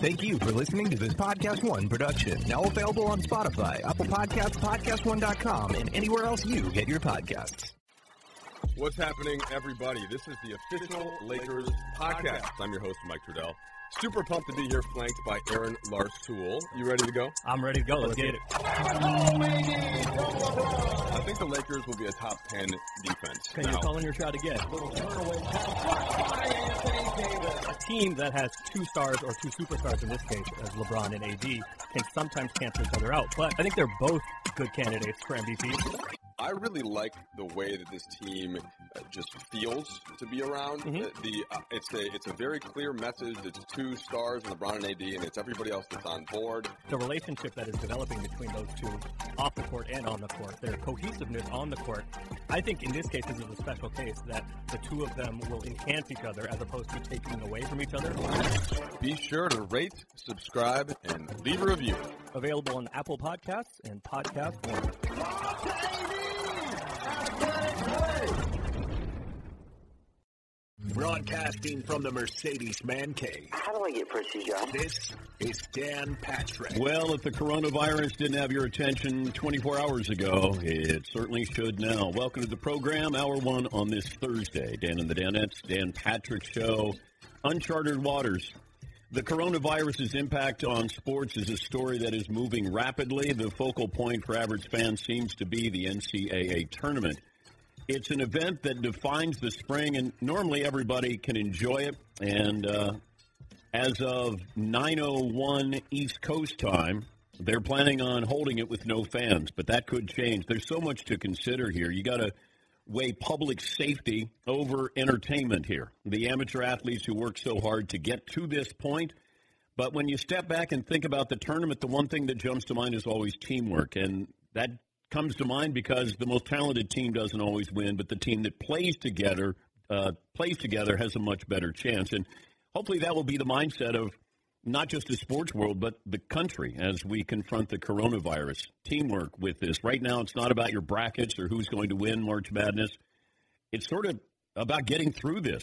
Thank you for listening to this Podcast One production. Now available on Spotify, Apple Podcasts, PodcastOne.com, and anywhere else you get your podcasts. What's happening, everybody? This is the official Lakers podcast. I'm your host, Mike Trudell. Super pumped to be here, flanked by Aaron Larsuel. You ready to go? I'm ready to go. Let's get it. I think the Lakers will be a top 10 defense. Okay, Now, you're calling your shot again. A team that has two stars or two superstars in this case, as LeBron and AD, can sometimes cancel each other out. But I think they're both good candidates for MVP. I really like the way that this team uh, just feels to be around. Mhm. Uh, The uh, it's a it's a very clear message. It's two stars, LeBron and AD, and it's everybody else that's on board. The relationship that is developing between those two, off the court and on the court, their cohesiveness on the court, I think in this case this is a special case that the two of them will enhance each other as opposed to taking away from each other. Be sure to rate, subscribe, and leave a review. Available on Apple Podcasts and Podcast One. Broadcasting from the Mercedes Man Cave. How do I get Prissy, John? This is Dan Patrick. Well, if the coronavirus didn't have your attention 24 hours ago, it certainly should now. Welcome to the program, hour one on this Thursday. Dan and the Danettes, Dan Patrick Show, Uncharted Waters. The coronavirus's impact on sports is a story that is moving rapidly. The focal point for average fans seems to be the NCAA tournament. It's an event that defines the spring, and normally everybody can enjoy it. And uh, as of 9:01 East Coast time, they're planning on holding it with no fans, but that could change. There's so much to consider here. You got to weigh public safety over entertainment here. The amateur athletes who work so hard to get to this point, but when you step back and think about the tournament, the one thing that jumps to mind is always teamwork, and that comes to mind because the most talented team doesn't always win, but the team that plays together uh, plays together has a much better chance. And hopefully, that will be the mindset of not just the sports world, but the country as we confront the coronavirus. Teamwork with this. Right now, it's not about your brackets or who's going to win March Madness. It's sort of about getting through this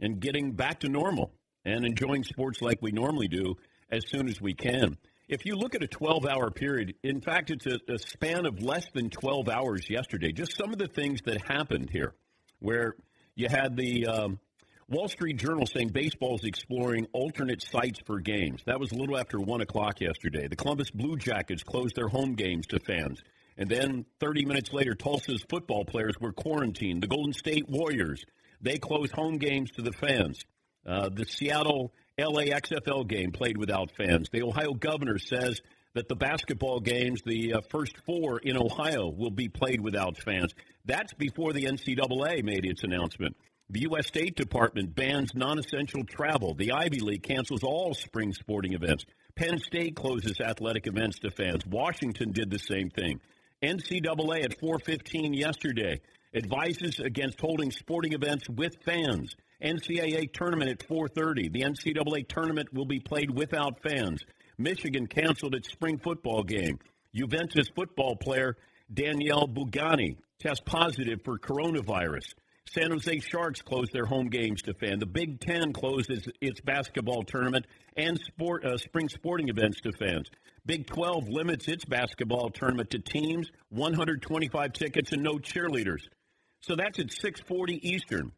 and getting back to normal and enjoying sports like we normally do as soon as we can. If you look at a 12 hour period, in fact, it's a, a span of less than 12 hours yesterday. Just some of the things that happened here, where you had the um, Wall Street Journal saying baseball is exploring alternate sites for games. That was a little after 1 o'clock yesterday. The Columbus Blue Jackets closed their home games to fans. And then 30 minutes later, Tulsa's football players were quarantined. The Golden State Warriors, they closed home games to the fans. Uh, the Seattle LAXFL game played without fans. The Ohio governor says that the basketball games, the uh, first four in Ohio, will be played without fans. That's before the NCAA made its announcement. The U.S. State Department bans non essential travel. The Ivy League cancels all spring sporting events. Penn State closes athletic events to fans. Washington did the same thing. NCAA at 4:15 yesterday advises against holding sporting events with fans. NCAA tournament at 4:30. The NCAA tournament will be played without fans. Michigan canceled its spring football game. Juventus football player Daniele Rugani test positive for coronavirus. San Jose Sharks closed their home games to fans. The Big Ten closes its basketball tournament and sport uh, spring sporting events to fans. Big 12 limits its basketball tournament to teams, 125 tickets, and no cheerleaders. So that's at 6:40 Eastern.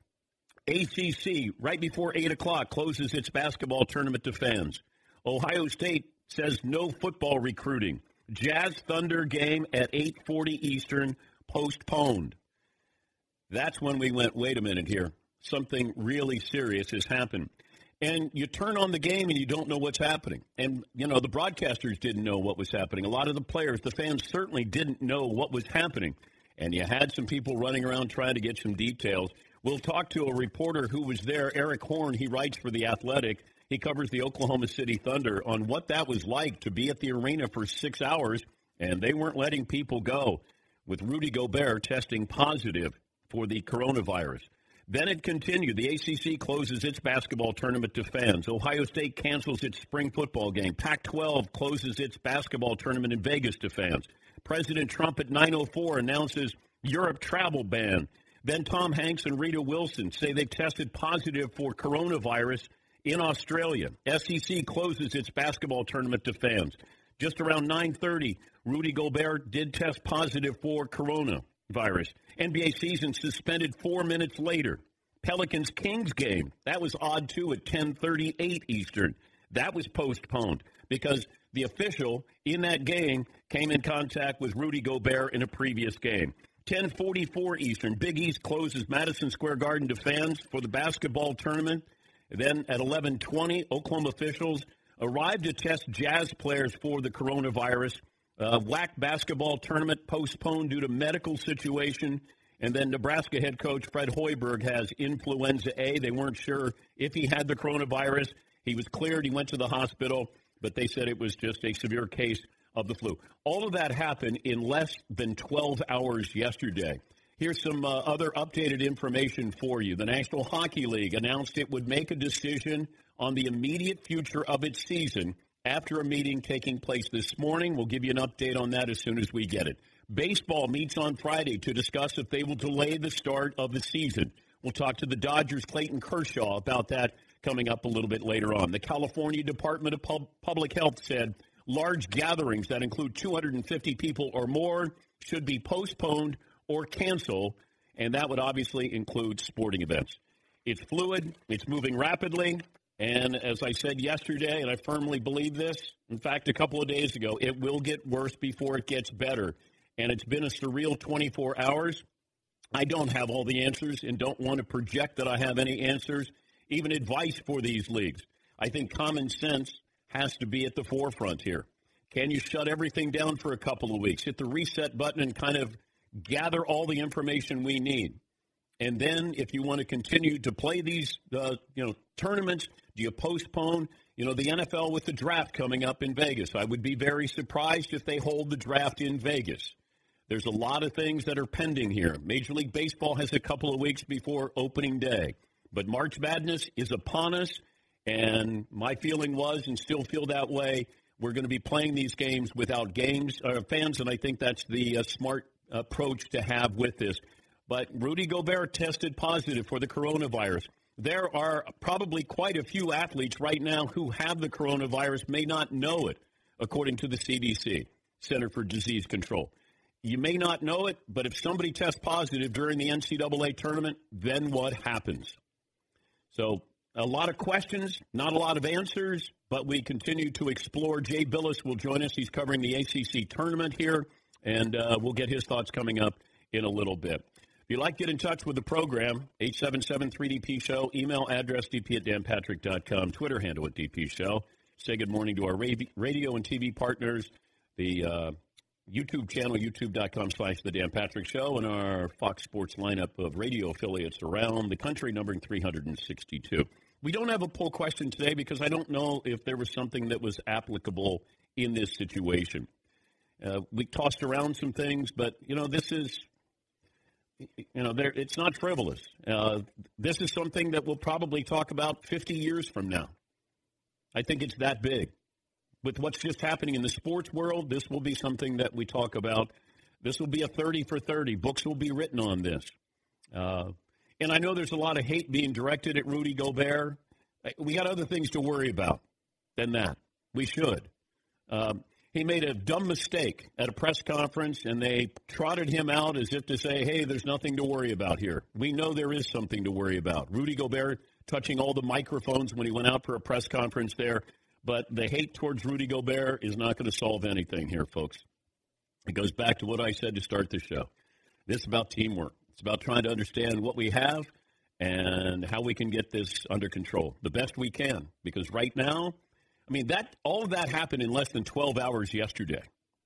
ACC right before eight o'clock closes its basketball tournament to fans. Ohio State says no football recruiting. Jazz Thunder game at 8:40 Eastern postponed. That's when we went, wait a minute here. Something really serious has happened. And you turn on the game and you don't know what's happening. And, you know, the broadcasters didn't know what was happening. A lot of the players, the fans certainly didn't know what was happening. And you had some people running around trying to get some details. We'll talk to a reporter who was there, Erik Horne. He writes for The Athletic. He covers the Oklahoma City Thunder on what that was like to be at the arena for six hours, and they weren't letting people go with Rudy Gobert testing positive for the coronavirus. Then it continued. The ACC closes its basketball tournament to fans. Ohio State cancels its spring football game. Pac 12 closes its basketball tournament in Vegas to fans. President Trump at 9.04 announces Europe travel ban. Then Tom Hanks and Rita Wilson say they've tested positive for coronavirus In Australia, SEC closes its basketball tournament to fans. Just around 9:30, Rudy Gobert did test positive for coronavirus. NBA season suspended 4 minutes later. Pelicans Kings game, that was odd too at 10:38 Eastern. That was postponed because the official in that game came in contact with Rudy Gobert in a previous game. 10:44 Eastern, Big East closes Madison Square Garden to fans for the basketball tournament. Then at 11:20, Oklahoma officials arrived to test Jazz players for the coronavirus. Uh, WAC basketball tournament postponed due to medical situation. And then Nebraska head coach Fred Hoiberg has influenza A. They weren't sure if he had the coronavirus. He was cleared. He went to the hospital, but they said it was just a severe case of the flu. All of that happened in less than 12 hours yesterday. Here's some uh, other updated information for you. The National Hockey League announced it would make a decision on the immediate future of its season after a meeting taking place this morning. We'll give you an update on that as soon as we get it. Baseball meets on Friday to discuss if they will delay the start of the season. We'll talk to the Dodgers' Clayton Kershaw about that coming up a little bit later on. The California Department of Pub- Public Health said large gatherings that include 250 people or more should be postponed or canceled, and that would obviously include sporting events. It's fluid, it's moving rapidly, and as I said yesterday, and I firmly believe this, in fact, a couple of days ago, it will get worse before it gets better. And it's been a surreal 24 hours. I don't have all the answers and don't want to project that I have any answers, even advice for these leagues. I think common sense has to be at the forefront here. Can you shut everything down for a couple of weeks? Hit the reset button and kind of gather all the information we need. And then, if you want to continue to play these, uh, you know, tournaments, do you postpone? You know, the NFL with the draft coming up in Vegas. I would be very surprised if they hold the draft in Vegas. There's a lot of things that are pending here. Major League Baseball has a couple of weeks before opening day, but March Madness is upon us. And my feeling was, and still feel that way, we're going to be playing these games without games uh, fans, and I think that's the uh, smart approach to have with this. But Rudy Gobert tested positive for the coronavirus. There are probably quite a few athletes right now who have the coronavirus, may not know it, according to the CDC, Center for Disease Control. You may not know it, but if somebody tests positive during the NCAA tournament, then what happens? So, a lot of questions, not a lot of answers, but we continue to explore. Jay Bilas will join us. He's covering the ACC tournament here and uh, we'll get his thoughts coming up in a little bit. If you'd like to get in touch with the program, 877-3DP Show, email address dp at danpatrick.com, Twitter handle at DP Show. Say good morning to our radio and TV partners, the uh, YouTube channel, youtube.com slash The Dan Patrick Show, and our Fox Sports lineup of radio affiliates around the country, numbering 362. We don't have a poll question today because I don't know if there was something that was applicable in this situation. Uh, we tossed around some things, but you know this is, you know, it's not frivolous. Uh, this is something that we'll probably talk about 50 years from now. I think it's that big. With what's just happening in the sports world, this will be something that we talk about. This will be a 30 for 30. Books will be written on this. Uh, and I know there's a lot of hate being directed at Rudy Gobert. Uh, we got other things to worry about than that. We should. Um, he made a dumb mistake at a press conference and they trotted him out as if to say, hey, there's nothing to worry about here. We know there is something to worry about. Rudy Gobert touching all the microphones when he went out for a press conference there. But the hate towards Rudy Gobert is not going to solve anything here, folks. It goes back to what I said to start the show. This is about teamwork. It's about trying to understand what we have and how we can get this under control the best we can. Because right now, I mean, that all of that happened in less than 12 hours yesterday.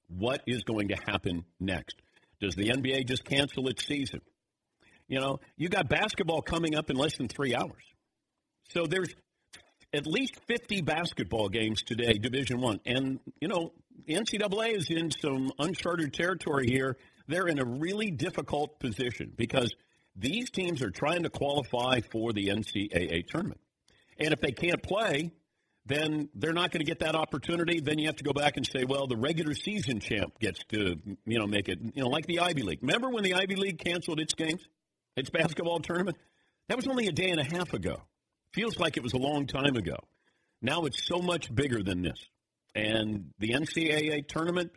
What is going to happen next? Does the NBA just cancel its season? You know, you got basketball coming up in less than three hours. So there's at least 50 basketball games today, Division One, and you know, the NCAA is in some uncharted territory here. They're in a really difficult position because these teams are trying to qualify for the NCAA tournament, and if they can't play, then they're not going to get that opportunity. Then you have to go back and say, well, the regular season champ gets to, you know, make it, you know, like the Ivy League. Remember when the Ivy League canceled its games, its basketball tournament? That was only a day and a half ago. feels like it was a long time ago. Now it's so much bigger than this. And the NCAA tournament,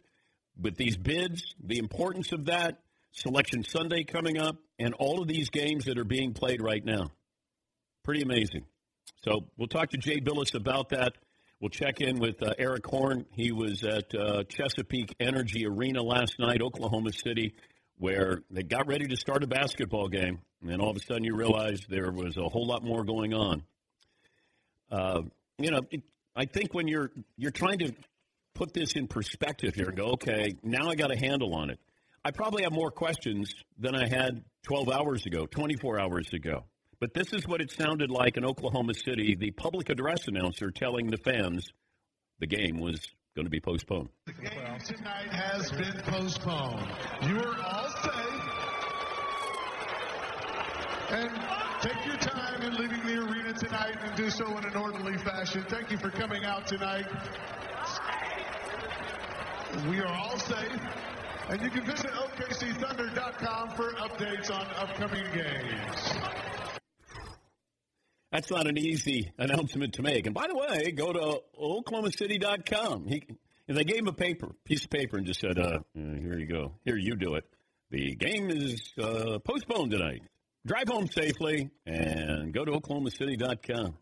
with these bids, the importance of that, Selection Sunday coming up, and all of these games that are being played right now. Pretty amazing. So we'll talk to Jay Bilas about that. We'll check in with uh, Erik Horne. He was at uh, Chesapeake Energy Arena last night, Oklahoma City, where they got ready to start a basketball game, and all of a sudden you realize there was a whole lot more going on. Uh, you know, I think when you're you're trying to put this in perspective here and go, okay, now I got a handle on it. I probably have more questions than I had 12 hours ago, 24 hours ago. But this is what it sounded like in Oklahoma City, the public address announcer telling the fans the game was going to be postponed. The game tonight has been postponed. You are all safe. And take your time in leaving the arena tonight and do so in an orderly fashion. Thank you for coming out tonight. We are all safe. And you can visit OKCThunder.com for updates on upcoming games. That's not an easy announcement to make. And by the way, go to OklahomaCity.com. He, they gave him a paper, piece of paper, and just said, uh, "Here you go. Here you do it. The game is uh, postponed tonight. Drive home safely and go to OklahomaCity.com."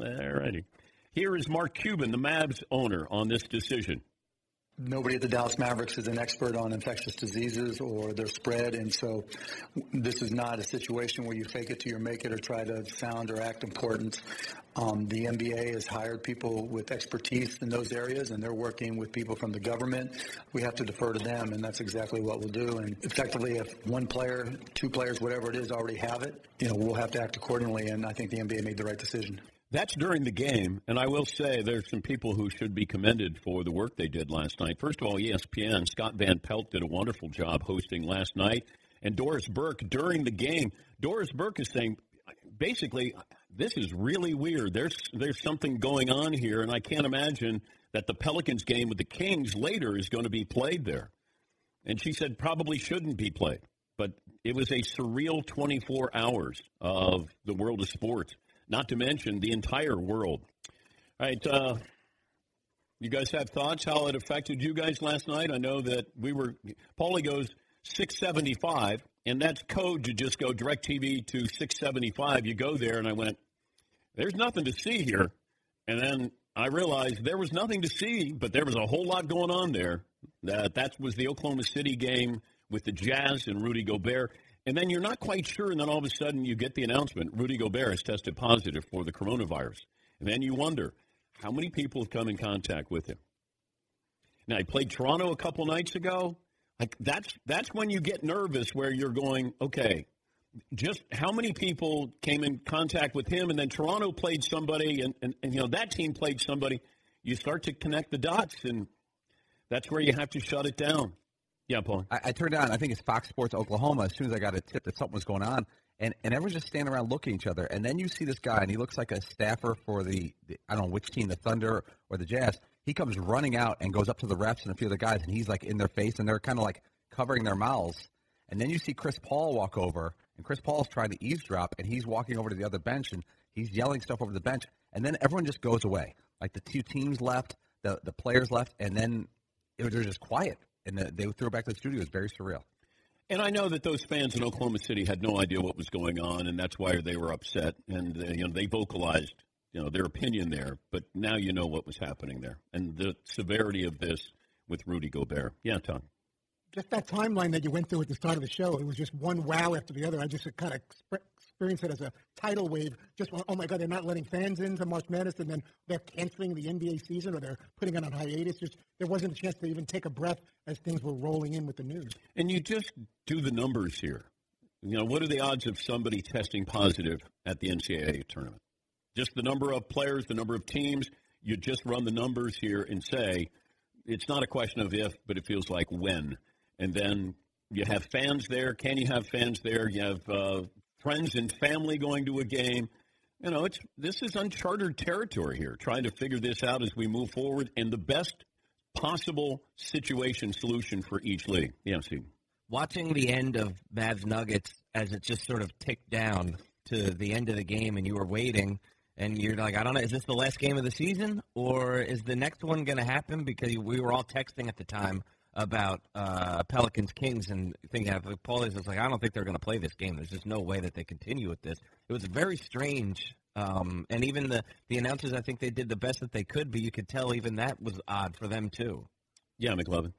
All righty. Here is Mark Cuban, the Mavs owner, on this decision nobody at the Dallas Mavericks is an expert on infectious diseases or their spread, and so this is not a situation where you fake it till you make it or try to sound or act important. Um, the NBA has hired people with expertise in those areas, and they're working with people from the government. We have to defer to them, and that's exactly what we'll do. And effectively, if one player, two players, whatever it is, already have it, you know, we'll have to act accordingly. And I think the NBA made the right decision. That's during the game, and I will say there's some people who should be commended for the work they did last night. First of all, ESPN, Scott Van Pelt did a wonderful job hosting last night, and Doris Burke during the game. Doris Burke is saying, basically, this is really weird. There's there's something going on here, and I can't imagine that the Pelicans game with the Kings later is going to be played there. And she said probably shouldn't be played, but it was a surreal 24 hours of the world of sports not to mention the entire world. All right. Uh, you guys have thoughts how it affected you guys last night? I know that we were, Paulie goes 675, and that's code to just go DirecTV to 675. You go there, and I went, there's nothing to see here. And then I realized there was nothing to see, but there was a whole lot going on there. That that was the Oklahoma City game with the Jazz and Rudy Gobert. And then you're not quite sure, and then all of a sudden you get the announcement Rudy Gobert has tested positive for the coronavirus. And then you wonder how many people have come in contact with him. Now, he played Toronto a couple nights ago. Like that's that's when you get nervous where you're going, okay, just how many people came in contact with him and then Toronto played somebody and, and, and you know that team played somebody. You start to connect the dots and that's where you have to shut it down. Yeah, Paul. I, I, turned on. I think it's Fox Sports Oklahoma. As soon as I got a tip that something was going on, and and everyone's just standing around looking at each other, and then you see this guy, and he looks like a staffer for the, the I don't know which team, the Thunder or the Jazz. He comes running out and goes up to the refs and a few of the guys, and he's like in their face, and they're kind of like covering their mouths. And then you see Chris Paul walk over, and Chris Paul's trying to eavesdrop, and he's walking over to the other bench, and he's yelling stuff over the bench, and then everyone just goes away. Like the two teams left, the the players left, and then it, they're just quiet and the, they would throw back to the studio. It was very surreal. And I know that those fans in Oklahoma City had no idea what was going on, and that's why they were upset. And uh, you know, they vocalized, you know, their opinion there. But now you know what was happening there, and the severity of this with Rudy Gobert. Yeah, Tom. Just that timeline that you went through at the start of the show, it was just one wow after the other. I just kind of experienced it as a tidal wave. Just oh, oh my god, they're not letting fans into March Madness, and then they're canceling the NBA season or they're putting it on hiatus. Just there wasn't a chance to even take a breath as things were rolling in with the news. And you just do the numbers here. You know, what are the odds of somebody testing positive at the NCAA tournament? Just the number of players, the number of teams. You just run the numbers here and say it's not a question of if, but it feels like when. And then you have fans there. Can you have fans there? You have uh, friends and family going to a game. You know, it's this is uncharted territory here, trying to figure this out as we move forward and the best possible situation solution for each league. Yeah, see. Watching the end of Mavs Nuggets as it just sort of ticked down to the end of the game and you were waiting and you're like, I don't know, is this the last game of the season, or is the next one going to happen? Because we were all texting at the time about uh, Pelicans Kings and thinking, like, Paulie's was like, I don't think they're going to play this game. There's just no way that they continue with this. It was very strange. Um, and even the, the announcers, I think they did the best that they could, but you could tell even that was odd for them, too. Yeah, McLovin.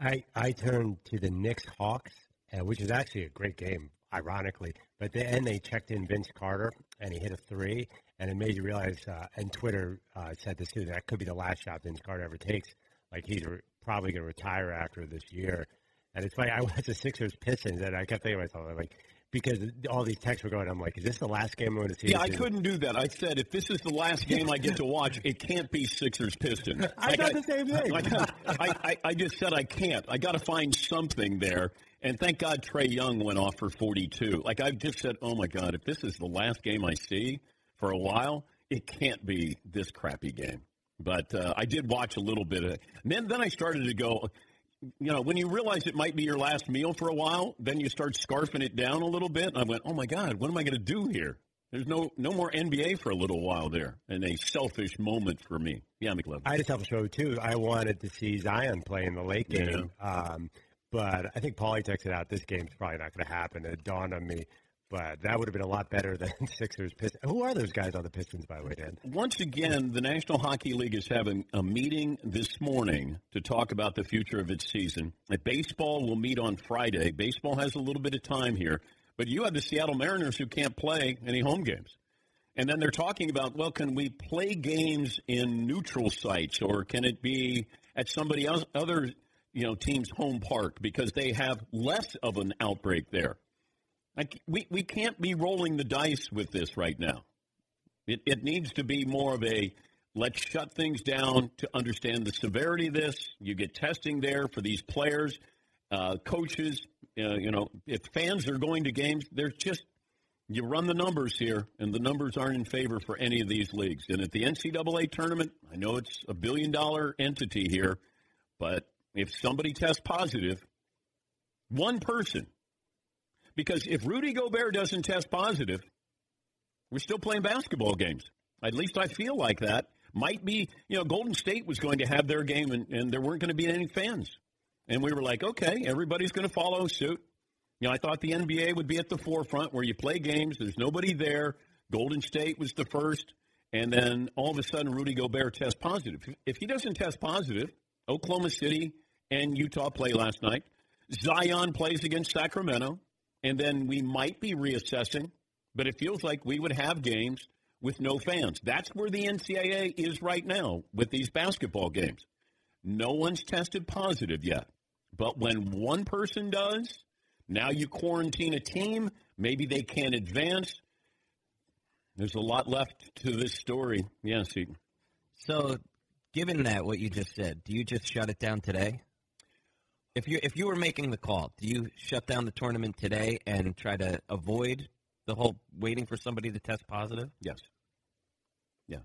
I, I turned to the Knicks Hawks, uh, which is actually a great game, ironically. But then they checked in Vince Carter, and he hit a three, and it made you realize, uh, and Twitter uh, said this too, that could be the last shot Vince Carter ever takes. Like he's re- probably going to retire after this year. And it's funny, I watched the Sixers Pistons, and I kept thinking to myself, like, because all these texts were going, I'm like, is this the last game I'm going to see? Yeah, I couldn't do that. I said, if this is the last game I get to watch, it can't be Sixers Pistons. I Like, thought the same thing. Like, I, I, I just said I can't. I got to find something there. And thank God Trae Young went off for 42. Like I just said, oh my God, if this is the last game I see for a while, it can't be this crappy game. But uh, I did watch a little bit of it. And then, then I started to go, you know, when you realize it might be your last meal for a while, then you start scarfing it down a little bit. And I went, oh my God, what am I going to do here? There's no no more NBA for a little while there, and a selfish moment for me. Yeah, McLovin. I have a show too. I wanted to see Zion play in the late game, um, but I think Paulie texted out this game's probably not going to happen. It dawned on me, but that would have been a lot better than Sixers Pistons. Who are those guys on the Pistons, by the way, Dan? Once again, the National Hockey League is having a meeting this morning to talk about the future of its season. Baseball will meet on Friday. Baseball has a little bit of time here, but you have the Seattle Mariners who can't play any home games. And then they're talking about, well, can we play games in neutral sites or can it be at somebody else, other you know team's home park because they have less of an outbreak there? Like we, we can't be rolling the dice with this right now. It, it needs to be more of a let's shut things down to understand the severity of this. You get testing there for these players, uh, coaches. Uh, you know, if fans are going to games, there's just you run the numbers here, and the numbers aren't in favor for any of these leagues. And at the NCAA tournament, I know it's a billion dollar entity here, but if somebody tests positive, one person, because if Rudy Gobert doesn't test positive, we're still playing basketball games. At least I feel like that. Might be, you know, Golden State was going to have their game and, and there weren't going to be any fans. And we were like, okay, everybody's going to follow suit. You know, I thought the NBA would be at the forefront where you play games, there's nobody there. Golden State was the first. And then all of a sudden, Rudy Gobert tests positive. If he doesn't test positive, Oklahoma City and Utah play last night. Zion plays against Sacramento. And then we might be reassessing, but it feels like we would have games with no fans. That's where the NCAA is right now with these basketball games. No one's tested positive yet. But when one person does, now you quarantine a team. Maybe they can't advance. There's a lot left to this story. Yes, Eaton. So, given that what you just said, do you just shut it down today? If you if you were making the call, do you shut down the tournament today and try to avoid the whole waiting for somebody to test positive? Yes. Yes.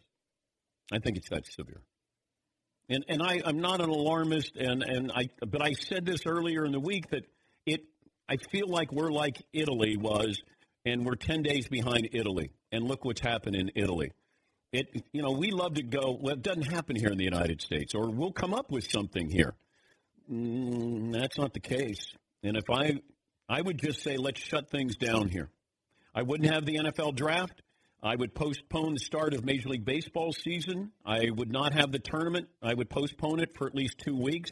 I think it's that severe. And and I, I'm not an alarmist and, and I but I said this earlier in the week that it I feel like we're like Italy was and we're ten days behind Italy. And look what's happened in Italy. It you know, we love to go well it doesn't happen here in the United States, or we'll come up with something here. Mm, that's not the case. And if I I would just say let's shut things down here. I wouldn't have the NFL draft. I would postpone the start of Major League Baseball season. I would not have the tournament. I would postpone it for at least two weeks.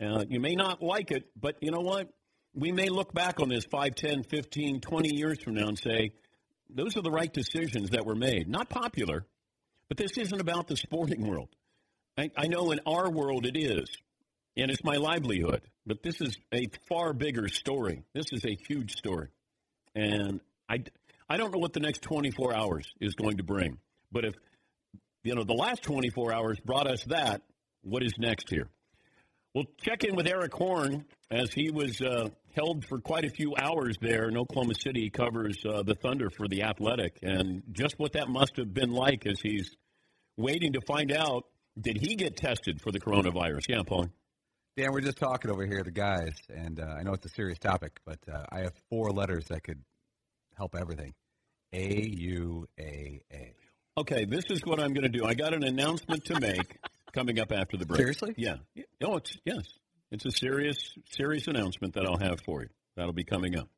Uh, you may not like it, but you know what? We may look back on this 5, 10, 15, 20 years from now and say, those are the right decisions that were made. Not popular, but this isn't about the sporting world. I, I know in our world it is, and it's my livelihood, but this is a far bigger story. This is a huge story. And I, I don't know what the next 24 hours is going to bring, but if you know the last 24 hours brought us that, what is next here? We'll check in with Erik Horne as he was uh, held for quite a few hours there in Oklahoma City. He covers uh, the Thunder for the Athletic, and just what that must have been like as he's waiting to find out did he get tested for the coronavirus? Yeah, Paul. Dan, we're just talking over here, the guys, and uh, I know it's a serious topic, but uh, I have four letters that could help everything. A U A A. Okay, this is what I'm going to do. I got an announcement to make coming up after the break. Seriously? Yeah. Oh, it's yes. It's a serious, serious announcement that I'll have for you. That'll be coming up.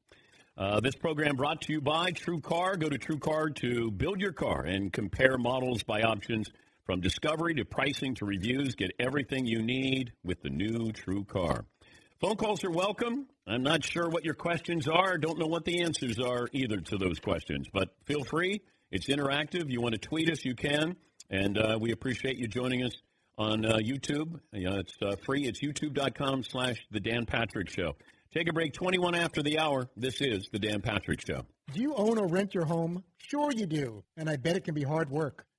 Uh, this program brought to you by TrueCar. Go to TrueCar to build your car and compare models by options from discovery to pricing to reviews. Get everything you need with the new TrueCar. Phone calls are welcome. I'm not sure what your questions are. Don't know what the answers are either to those questions, but feel free. It's interactive. You want to tweet us, you can. And uh, we appreciate you joining us on uh, YouTube. You know, it's uh, free. It's youtube.com slash The Dan Patrick Show. Take a break 21 after the hour. This is The Dan Patrick Show. Do you own or rent your home? Sure you do. And I bet it can be hard work.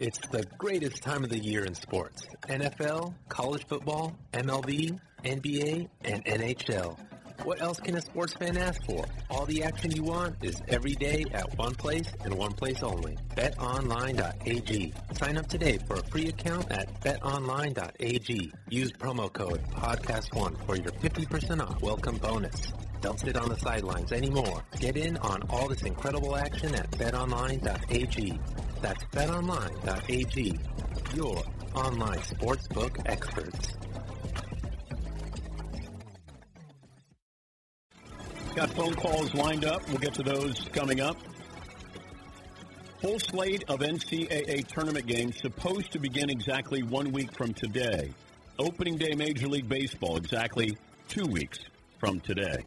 It's the greatest time of the year in sports. NFL, college football, MLB, NBA, and NHL. What else can a sports fan ask for? All the action you want is every day at one place and one place only. BetOnline.ag. Sign up today for a free account at BetOnline.ag. Use promo code PODCAST1 for your 50% off welcome bonus. Don't sit on the sidelines anymore. Get in on all this incredible action at BetOnline.ag. That's BetOnline.ag. Your online sportsbook experts. Got phone calls lined up. We'll get to those coming up. Full slate of NCAA tournament games supposed to begin exactly one week from today. Opening day Major League Baseball exactly two weeks from today.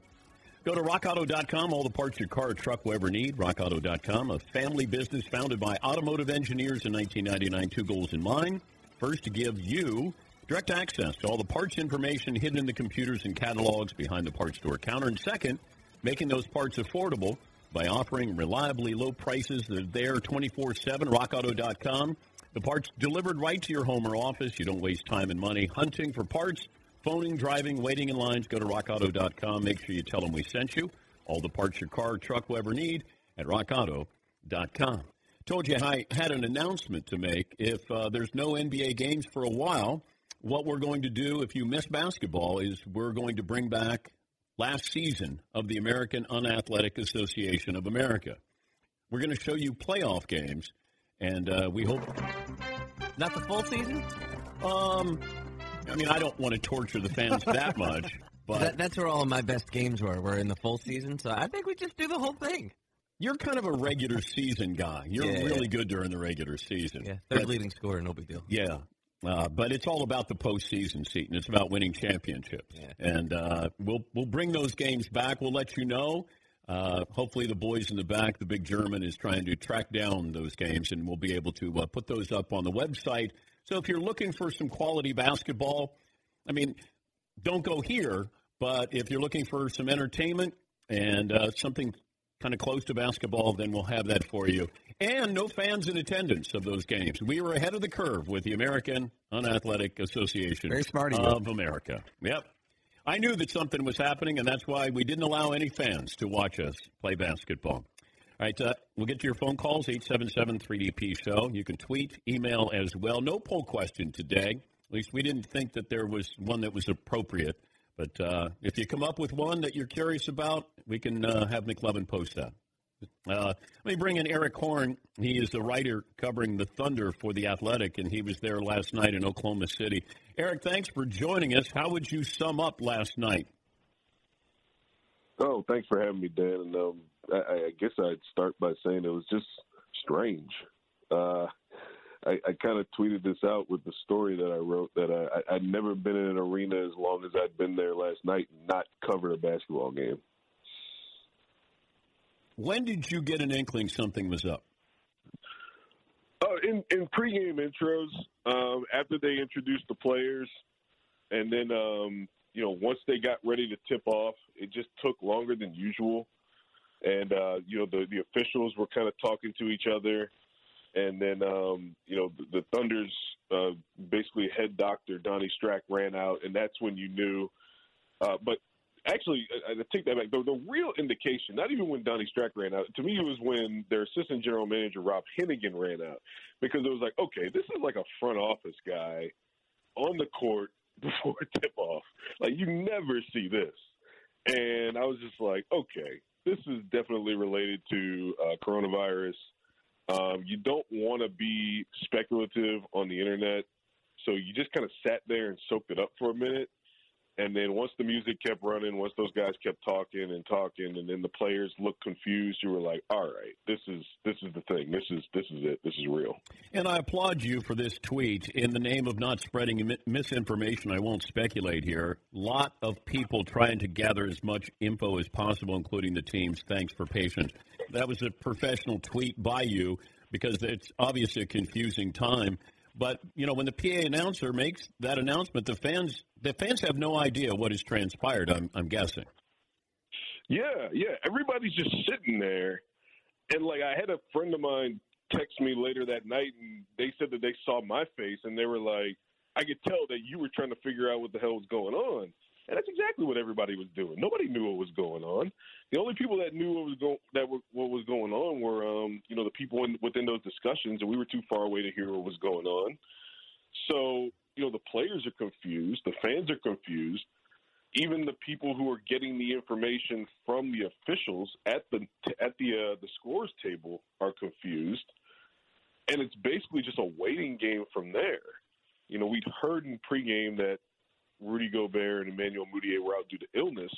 Go to rockauto.com, all the parts your car or truck will ever need. Rockauto.com, a family business founded by automotive engineers in 1999. Two goals in mind. First, to give you direct access to all the parts information hidden in the computers and catalogs behind the parts store counter. And second, making those parts affordable by offering reliably low prices. They're there 24 7, rockauto.com. The parts delivered right to your home or office. You don't waste time and money hunting for parts, phoning, driving, waiting in lines. Go to rockauto.com. Make sure you tell them we sent you. All the parts your car or truck will ever need at rockauto.com. Told you I had an announcement to make. If uh, there's no NBA games for a while, what we're going to do if you miss basketball is we're going to bring back last season of the American Unathletic Association of America. We're going to show you playoff games, and uh, we hope. Not the full season? Um, I mean, I don't want to torture the fans that much, but That, that's where all of my best games were. Were in the full season, so I think we just do the whole thing. you're kind of a regular season guy. You're Yeah, really yeah. good during the regular season. Yeah, third But- leading scorer, no big deal. Yeah. Uh, but it's all about the postseason, Seton. It's about winning championships, yeah. and uh, we'll we'll bring those games back. We'll let you know. Uh, hopefully, the boys in the back, the big German, is trying to track down those games, and we'll be able to uh, put those up on the website. So, if you're looking for some quality basketball, I mean, don't go here. But if you're looking for some entertainment and uh, something kind of close to basketball, then we'll have that for you. And no fans in attendance of those games. We were ahead of the curve with the American Unathletic Association Very smart of of America. Yep. I knew that something was happening, and that's why we didn't allow any fans to watch us play basketball. All right, uh, we'll get to your phone calls, 877-3DP Show. You can tweet, email as well. No poll question today. At least we didn't think that there was one that was appropriate. But uh, if you come up with one that you're curious about, we can uh, have McLovin post that. Uh, let me bring in Erik Horne. He is the writer covering the Thunder for The Athletic, and he was there last night in Oklahoma City. Eric, thanks for joining us. How would you sum up last night? Oh, thanks for having me, Dan. And um, I, I guess I'd start by saying it was just strange. Uh, I, I kind of tweeted this out with the story that I wrote that I, I'd never been in an arena as long as I'd been there last night and not covered a basketball game. When did you get an inkling something was up? Oh, in in pregame intros, um, after they introduced the players, and then um, you know once they got ready to tip off, it just took longer than usual, and uh, you know the the officials were kind of talking to each other, and then um, you know the, the Thunder's uh, basically head doctor Donnie Strack ran out, and that's when you knew. Uh, but actually, I, I take that back. The, the real indication, not even when Donnie Strack ran out, to me it was when their assistant general manager Rob Hennigan ran out, because it was like, okay, this is like a front office guy on the court before tip off. Like you never see this, and I was just like, okay, this is definitely related to uh, coronavirus. Um, you don't want to be speculative on the internet, so you just kind of sat there and soaked it up for a minute. And then once the music kept running, once those guys kept talking and talking, and then the players looked confused, you were like, "All right, this is this is the thing. This is this is it. This is real." And I applaud you for this tweet. In the name of not spreading misinformation, I won't speculate here. Lot of people trying to gather as much info as possible, including the teams. Thanks for patience. That was a professional tweet by you because it's obviously a confusing time. But you know, when the PA announcer makes that announcement, the fans the fans have no idea what has transpired. I'm I'm guessing. Yeah, yeah. Everybody's just sitting there, and like I had a friend of mine text me later that night, and they said that they saw my face, and they were like, "I could tell that you were trying to figure out what the hell was going on." And that's exactly what everybody was doing. Nobody knew what was going on. The only people that knew what was going that were, what was going on were, um, you know, the people in, within those discussions, and we were too far away to hear what was going on. So, you know, the players are confused, the fans are confused, even the people who are getting the information from the officials at the at the uh, the scores table are confused, and it's basically just a waiting game from there. You know, we'd heard in pregame that Rudy Gobert and Emmanuel Mudiay were out due to illness.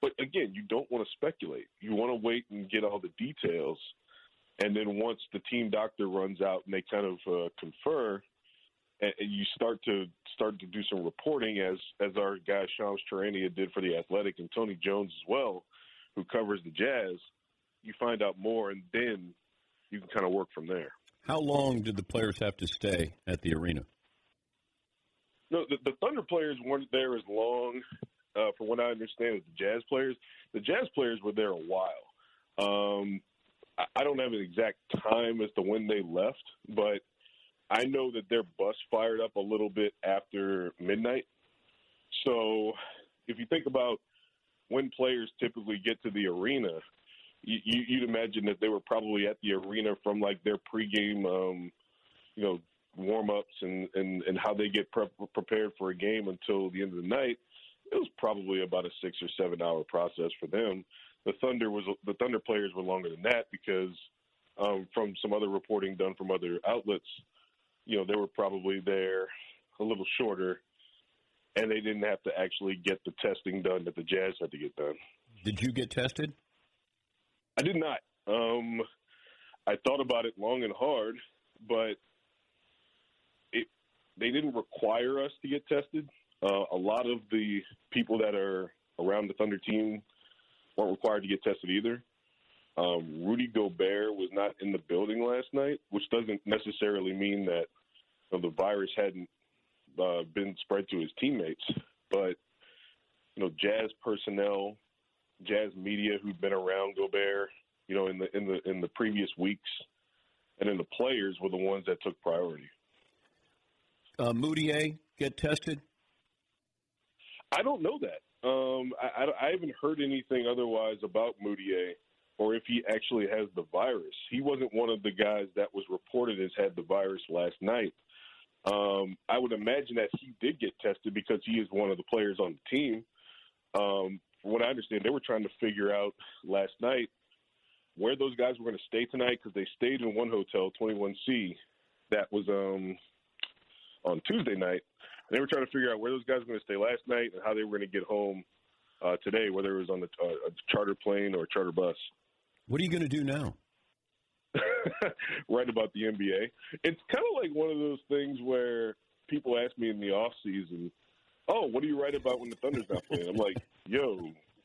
But again, you don't want to speculate. You want to wait and get all the details. And then once the team doctor runs out and they kind of uh, confer, and, and you start to start to do some reporting, as as our guy Shams Charania did for the Athletic and Tony Jones as well, who covers the Jazz. You find out more, and then you can kind of work from there. How long did the players have to stay at the arena? No, the, the Thunder players weren't there as long, uh, from what I understand, as the Jazz players. The Jazz players were there a while. Um, I, I don't have an exact time as to when they left, but I know that their bus fired up a little bit after midnight. So if you think about when players typically get to the arena, you, you'd imagine that they were probably at the arena from like their pregame, um, you know, warm ups and, and, and how they get prepared for a game until the end of the night, it was probably about a six or seven hour process for them. The Thunder was the Thunder players were longer than that because um, from some other reporting done from other outlets, you know, they were probably there a little shorter, and they didn't have to actually get the testing done that the Jazz had to get done. Did you get tested? I did not. Um, I thought about it long and hard, but they didn't require us to get tested. Uh, a lot of the people that are around the Thunder team weren't required to get tested either. Um, Rudy Gobert was not in the building last night, which doesn't necessarily mean that you know, the virus hadn't uh, been spread to his teammates. But you know, Jazz personnel, Jazz media who've been around Gobert, you know, in the in the in the previous weeks, and then the players were the ones that took priority uh, Mudiay get tested? I don't know that. Um, I, I, I, haven't heard anything otherwise about Mudiay or if he actually has the virus. He wasn't one of the guys that was reported as had the virus last night. Um, I would imagine that he did get tested because he is one of the players on the team. Um, from what I understand, they were trying to figure out last night where those guys were going to stay tonight because they stayed in one hotel, 21C, that was um, on Tuesday night. And they were trying to figure out where those guys were going to stay last night and how they were going to get home uh, today, whether it was on the, uh, a charter plane or a charter bus. What are you going to do now? Write about the NBA. It's kind of like one of those things where people ask me in the off season, "Oh, what do you write about when the Thunder's not playing?" I'm like, "Yo,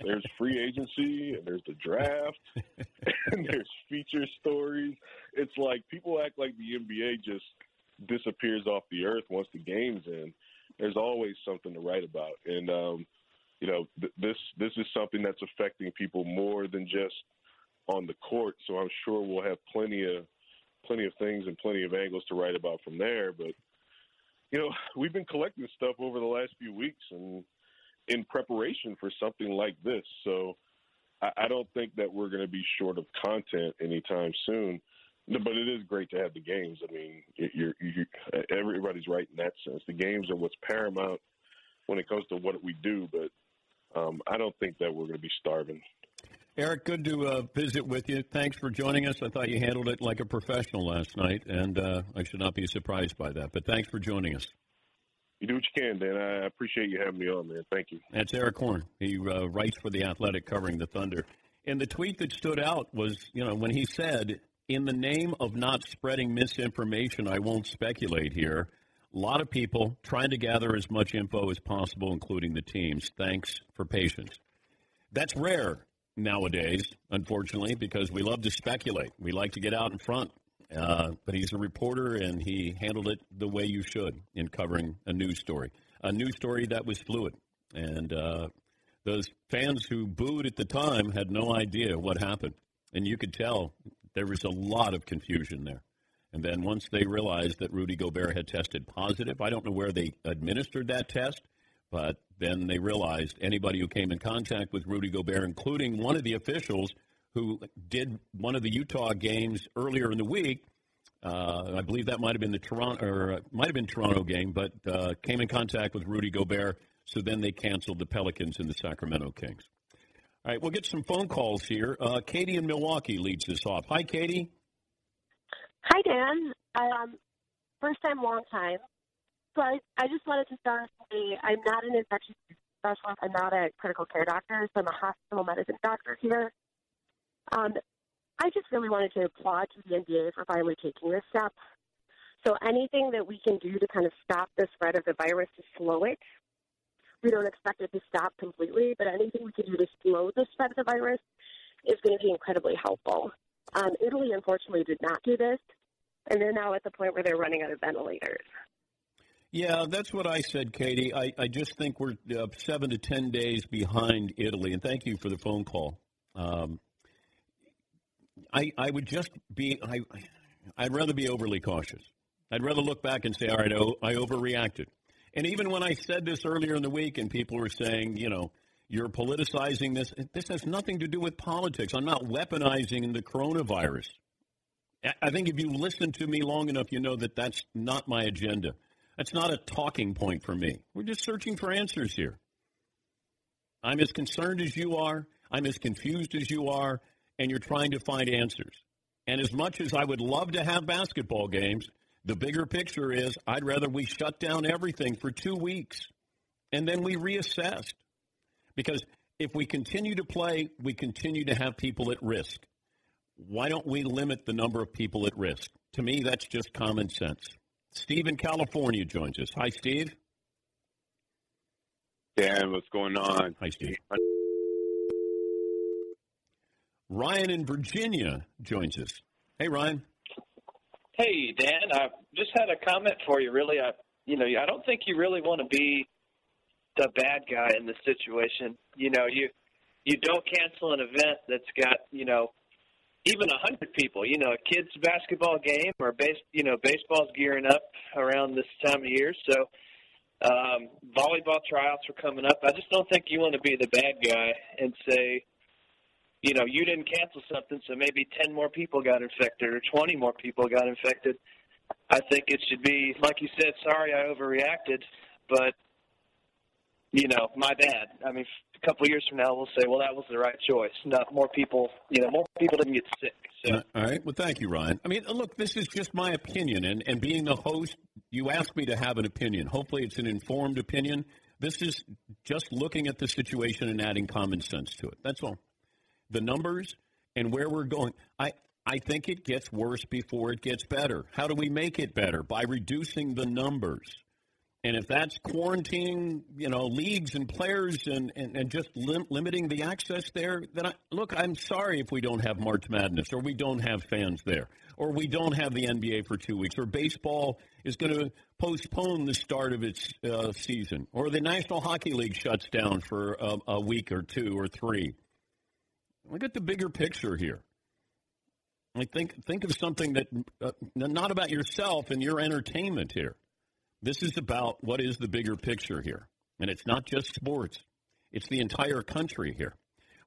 there's free agency and there's the draft and there's feature stories. It's like people act like the NBA just disappears off the earth once the game's in, there's always something to write about. And um, you know, th- this this is something that's affecting people more than just on the court. So I'm sure we'll have plenty of plenty of things and plenty of angles to write about from there. But you know, we've been collecting stuff over the last few weeks and in preparation for something like this. So I, I don't think that we're going to be short of content anytime soon. But it is great to have the games. I mean, you're, you're, everybody's right in that sense. The games are what's paramount when it comes to what we do. But um, I don't think that we're going to be starving. Erik, good to uh, visit with you. Thanks for joining us. I thought you handled it like a professional last night, and uh, I should not be surprised by that. But thanks for joining us. You do what you can, Dan. I appreciate you having me on, man. Thank you. That's Erik Horne. He uh, writes for The Athletic covering the Thunder. And the tweet that stood out was, you know, when he said, in the name of not spreading misinformation, I won't speculate here. A lot of people trying to gather as much info as possible, including the teams. Thanks for patience. That's rare nowadays, unfortunately, because we love to speculate. We like to get out in front. Uh, but he's a reporter, and he handled it the way you should in covering a news story. A news story that was fluid. And uh, those fans who booed at the time had no idea what happened. And you could tell there was a lot of confusion there. And then once they realized that Rudy Gobert had tested positive, I don't know where they administered that test, but then they realized anybody who came in contact with Rudy Gobert, including one of the officials who did one of the Utah games earlier in the week, uh, I believe that might have been the Toronto or uh, might have been Toronto game, but uh, came in contact with Rudy Gobert. So then they canceled the Pelicans and the Sacramento Kings. All right, we'll get some phone calls here. Uh, Katie in Milwaukee leads this off. Hi, Katie. Hi, Dan. Um, first time, long time. So I, I just wanted to start with say I'm not an infectious specialist. I'm not a critical care doctor, so I'm a hospital medicine doctor here. Um, I just really wanted to applaud to the NBA for finally taking this step. So anything that we can do to kind of stop the spread of the virus to slow it, we don't expect it to stop completely, but anything we can do to slow the spread of the virus is going to be incredibly helpful. Um, Italy, unfortunately, did not do this, and they're now at the point where they're running out of ventilators. Yeah, that's what I said, Katie. I, I just think we're uh, seven to ten days behind Italy, and thank you for the phone call. Um, I, I would just be I I'd rather be overly cautious. I'd rather look back and say, all right, I overreacted. And even when I said this earlier in the week, and people were saying, you know, you're politicizing this. This has nothing to do with politics. I'm not weaponizing the coronavirus. I think if you listen to me long enough, you know that that's not my agenda. That's not a talking point for me. We're just searching for answers here. I'm as concerned as you are. I'm as confused as you are and you're trying to find answers. And as much as I would love to have basketball games, the bigger picture is I'd rather we shut down everything for two weeks and then we reassess. Because if we continue to play, we continue to have people at risk. Why don't we limit the number of people at risk? To me, that's just common sense. Steve in California joins us. Hi, Steve. Dan, what's going on? Hi, Steve. Ryan in Virginia joins us. Hey, Ryan. Hey, Dan. I just had a comment for you. Really, I, you know, I don't think you really want to be the bad guy in this situation. You know, you you don't cancel an event that's got you know even a hundred people. You know, a kids basketball game or base. You know, baseball's gearing up around this time of year, so um, volleyball tryouts are coming up. I just don't think you want to be the bad guy and say you know, you didn't cancel something, so maybe 10 more people got infected or 20 more people got infected. I think it should be, like you said, sorry I overreacted, but, you know, my bad. I mean, a couple of years from now, we'll say, well, that was the right choice. Not more people, you know, more people didn't get sick. So. Uh, all right. Well, thank you, Ryan. I mean, look, this is just my opinion, and, and being the host, you asked me to have an opinion. Hopefully, it's an informed opinion. This is just looking at the situation and adding common sense to it. That's all the numbers and where we're going. I, I think it gets worse before it gets better. How do we make it better? By reducing the numbers. And if that's quarantining, you know, leagues and players and, and, and just lim- limiting the access there, then I, look, I'm sorry if we don't have March Madness or we don't have fans there or we don't have the NBA for two weeks or baseball is going to postpone the start of its uh, season or the National Hockey League shuts down for a, a week or two or three. Look at the bigger picture here. Like think think of something that uh, not about yourself and your entertainment here. This is about what is the bigger picture here, and it's not just sports; it's the entire country here.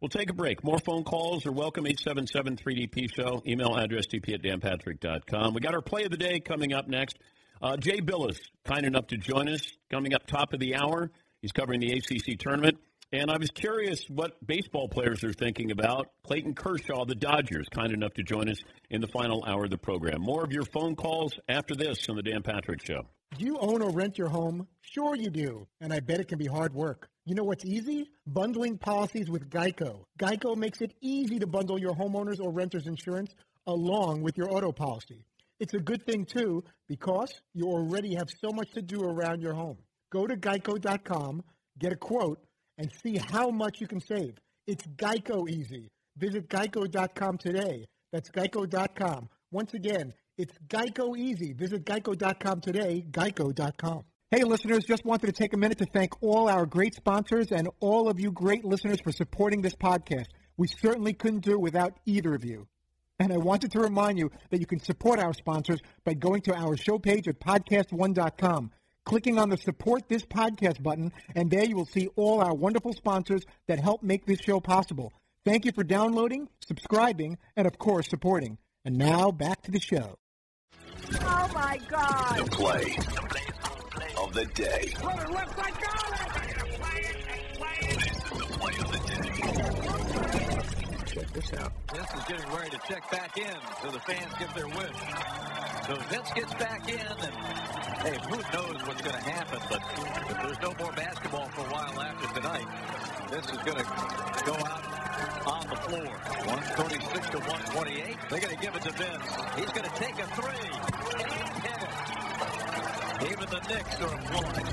We'll take a break. More phone calls are welcome. 877-3DP Show. Email address dp at danpatrick.com. We got our play of the day coming up next. Uh, Jay Bilas, kind enough to join us, coming up top of the hour. He's covering the ACC tournament. And I was curious what baseball players are thinking about. Clayton Kershaw, the Dodgers, kind enough to join us in the final hour of the program. More of your phone calls after this on the Dan Patrick Show. Do you own or rent your home? Sure you do. And I bet it can be hard work. You know what's easy? Bundling policies with Geico. Geico makes it easy to bundle your homeowners or renters insurance along with your auto policy. It's a good thing, too, because you already have so much to do around your home. Go to geico.com, get a quote, and see how much you can save. It's Geico easy. Visit geico.com today. That's geico.com. Once again, it's Geico easy. Visit geico.com today, geico.com. Hey, listeners, just wanted to take a minute to thank all our great sponsors and all of you great listeners for supporting this podcast. We certainly couldn't do it without either of you. And I wanted to remind you that you can support our sponsors by going to our show page at podcast1.com, clicking on the support this podcast button, and there you will see all our wonderful sponsors that help make this show possible. Thank you for downloading, subscribing, and of course, supporting. And now back to the show. Oh my God. The play of the day. Runner left side, got Check this out. Vince is getting ready to check back in so the fans get their wish. So Vince gets back in, and hey, who knows what's going to happen, but if there's no more basketball for a while after tonight, Vince is going to go out on the floor. 126 to 128. They're going to give it to Vince. He's going to take a three and hit it. Even the Knicks are applauding.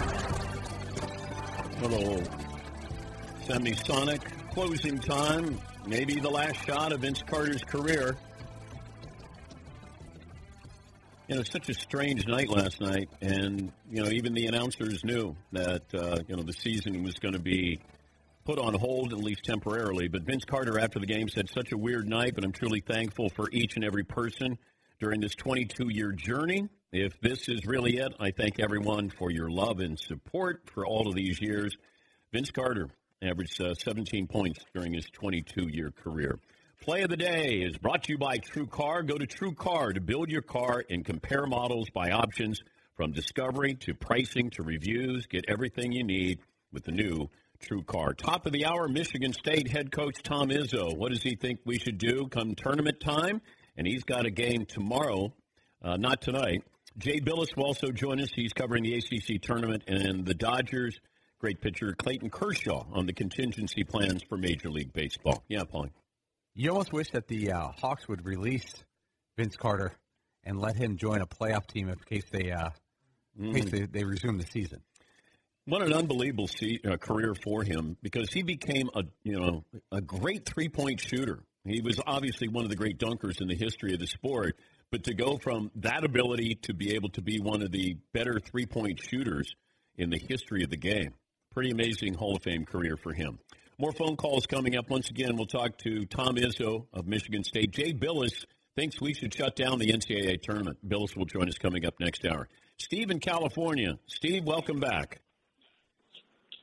Little semisonic closing time. Maybe the last shot of Vince Carter's career. You know, such a strange night last night, and you know, even the announcers knew that uh, you know the season was going to be put on hold at least temporarily. But Vince Carter, after the game, said, "Such a weird night, but I'm truly thankful for each and every person during this 22-year journey. If this is really it, I thank everyone for your love and support for all of these years." Vince Carter averaged uh, 17 points during his 22-year career. Play of the day is brought to you by TrueCar. Go to TrueCar to build your car and compare models by options from discovery to pricing to reviews. Get everything you need with the new TrueCar. Top of the hour, Michigan State head coach Tom Izzo. What does he think we should do come tournament time? And he's got a game tomorrow, uh, not tonight. Jay Bilas will also join us. He's covering the ACC tournament and the Dodgers. Great pitcher Clayton Kershaw on the contingency plans for Major League Baseball. Yeah, Paul. You almost wish that the uh, Hawks would release Vince Carter and let him join a playoff team in case they, uh, in case Mm. they, they resume the season. What an unbelievable se- uh, career for him because he became a you know a great three point shooter. He was obviously one of the great dunkers in the history of the sport, but to go from that ability to be able to be one of the better three point shooters in the history of the game, pretty amazing Hall of Fame career for him. More phone calls coming up. Once again, we'll talk to Tom Izzo of Michigan State. Jay Bilas thinks we should shut down the NCAA tournament. Bilas will join us coming up next hour. Steve in California. Steve, welcome back.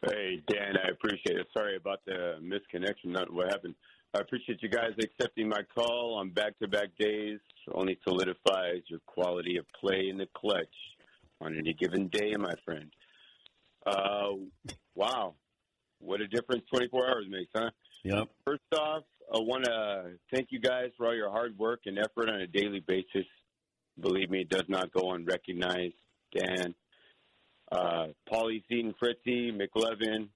Hey, Dan, I appreciate it. Sorry about the misconnection, not what happened. I appreciate you guys accepting my call on back to back days. Only solidifies your quality of play in the clutch on any given day, my friend. Uh, wow. What a difference 24 hours makes, huh? Yep. First off, I want to thank you guys for all your hard work and effort on a daily basis. Believe me, it does not go unrecognized. Dan, uh, Paulie Seton, Fritzy, McLovin,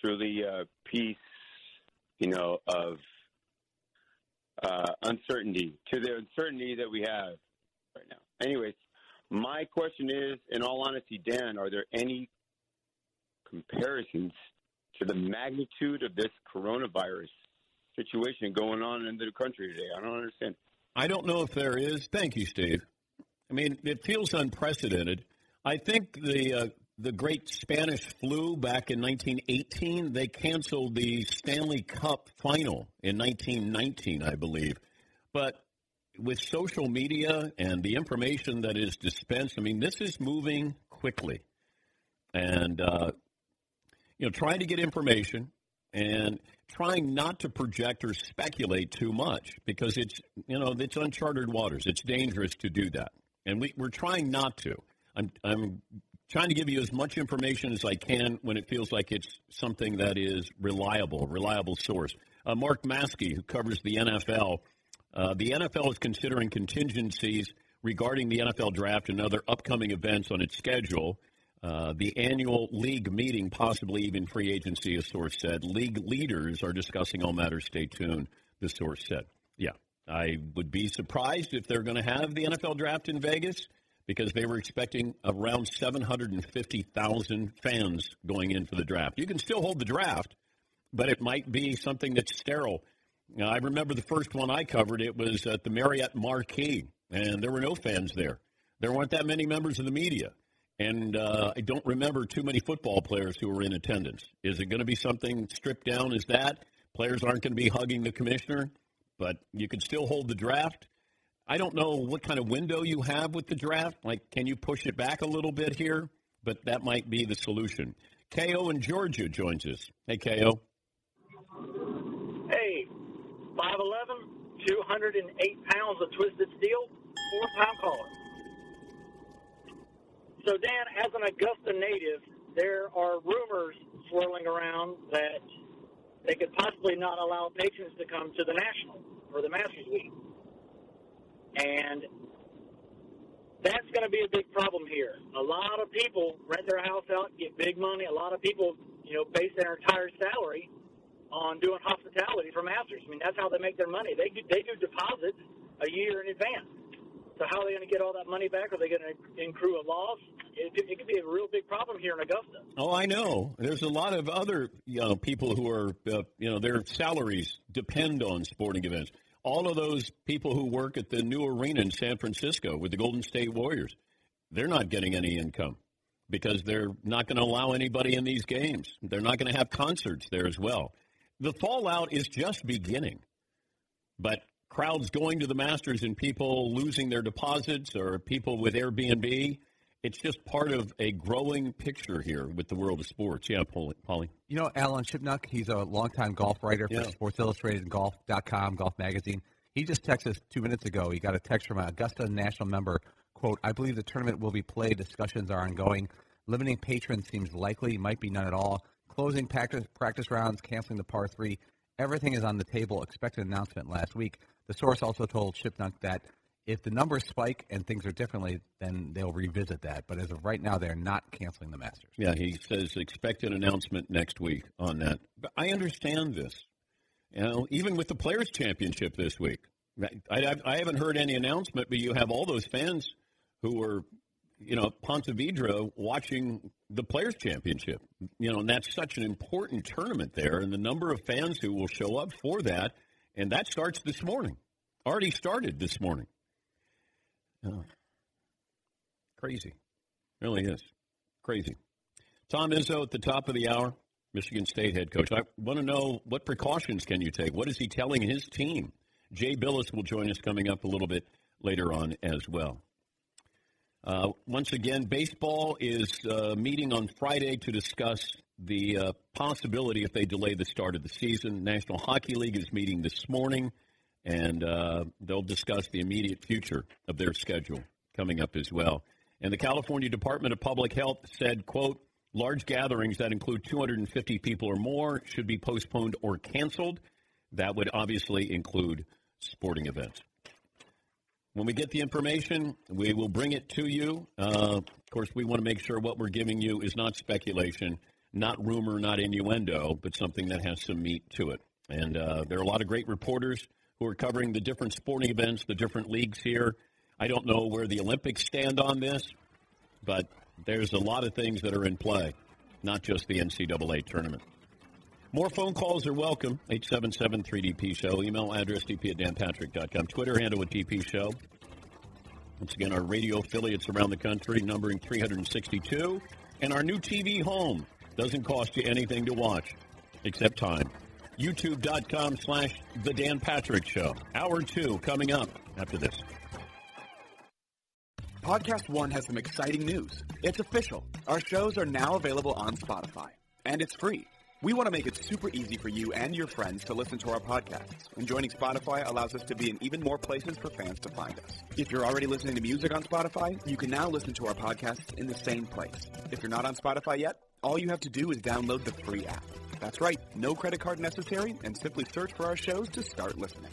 truly a piece, you know, of uh, uncertainty to the uncertainty that we have right now. Anyways, my question is, in all honesty, Dan, are there any comparisons to the magnitude of this coronavirus situation going on in the country today? I don't understand. I don't know if there is. Thank you, Steve. I mean, it feels unprecedented. I think the uh, the great Spanish flu back in 1918, they canceled the Stanley Cup final in 1919, I believe. But with social media and the information that is dispensed, I mean, this is moving quickly. And, uh, you know, trying to get information and trying not to project or speculate too much because it's, you know, it's uncharted waters. It's dangerous to do that. And we, we're trying not to. I'm, I'm trying to give you as much information as I can when it feels like it's something that is reliable, reliable source. Uh, Mark Maske, who covers the NFL, uh, the NFL is considering contingencies regarding the NFL draft and other upcoming events on its schedule. Uh, the annual league meeting, possibly even free agency, a source said. League leaders are discussing all matters. Stay tuned, the source said. Yeah, I would be surprised if they're going to have the NFL draft in Vegas because they were expecting around 750,000 fans going in for the draft. You can still hold the draft, but it might be something that's sterile. Now, I remember the first one I covered, it was at the Marriott Marquis, and there were no fans there. There weren't that many members of the media. And uh, I don't remember too many football players who were in attendance. Is it going to be something stripped down as that? Players aren't going to be hugging the commissioner, but you could still hold the draft. I don't know what kind of window you have with the draft. Like, can you push it back a little bit here? But that might be the solution. KO in Georgia joins us. Hey, KO. Hey, 5'11, 208 pounds of twisted steel, four pound caller. So, Dan, as an Augusta native, there are rumors swirling around that they could possibly not allow patrons to come to the National for the Masters Week. And that's going to be a big problem here. A lot of people rent their house out, get big money. A lot of people, you know, base their entire salary on doing hospitality for Masters. I mean, that's how they make their money. They do, they do deposits a year in advance. So how are they going to get all that money back? Are they going to accrue a loss? It, it could be a real big problem here in Augusta. Oh, I know. There's a lot of other you know people who are uh, you know their salaries depend on sporting events. All of those people who work at the new arena in San Francisco with the Golden State Warriors, they're not getting any income because they're not going to allow anybody in these games. They're not going to have concerts there as well. The fallout is just beginning. But crowds going to the Masters and people losing their deposits or people with Airbnb. It's just part of a growing picture here with the world of sports. Yeah, Paulie. You know Alan Shipnuck, he's a longtime golf writer for Yeah. Sports Illustrated and Golf.com, Golf Magazine. He just texted us two minutes ago. He got a text from an Augusta National member. Quote, I believe the tournament will be played. Discussions are ongoing. Limiting patrons seems likely, might be none at all. Closing practice, practice rounds, canceling the par three. Everything is on the table. Expect an announcement last week. The source also told Shipnuck that if the numbers spike and things are differently, then they'll revisit that. But as of right now, they're not canceling the Masters. Yeah, he says expect an announcement next week on that. But I understand this. You know, even with the Players Championship this week, I, I, haven't heard any announcement, but you have all those fans who were, you know, Ponte Vedra watching the Players Championship. You know, and that's such an important tournament there, and the number of fans who will show up for that, and that starts this morning. Already started this morning. Oh. Crazy. Really is. Crazy. Tom Izzo at the top of the hour, Michigan State head coach. I want to know what precautions can you take? What is he telling his team? Jay Bilas will join us coming up a little bit later on as well. Uh, once again, baseball is uh, meeting on Friday to discuss the uh, possibility if they delay the start of the season. National Hockey League is meeting this morning, and uh, they'll discuss the immediate future of their schedule coming up as well. And the California Department of Public Health said, quote, large gatherings that include 250 people or more should be postponed or canceled. That would obviously include sporting events. When we get the information, we will bring it to you. Uh, of course, we want to make sure what we're giving you is not speculation, not rumor, not innuendo, but something that has some meat to it. And uh, there are a lot of great reporters who are covering the different sporting events, the different leagues here. I don't know where the Olympics stand on this, but there's a lot of things that are in play, not just the NCAA tournament. More phone calls are welcome. 877-3DP Show. Email address dp at danpatrick.com. Twitter handle at DP Show. Once again, our radio affiliates around the country, numbering 362. And our new TV home doesn't cost you anything to watch, except time. YouTube.com slash The Dan Patrick Show. Hour two coming up after this. Podcast One has some exciting news. It's official. Our shows are now available on Spotify, and it's free. We want to make it super easy for you and your friends to listen to our podcasts, and joining Spotify allows us to be in even more places for fans to find us. If you're already listening to music on Spotify, you can now listen to our podcasts in the same place. If you're not on Spotify yet, all you have to do is download the free app. That's right, no credit card necessary, and simply search for our shows to start listening.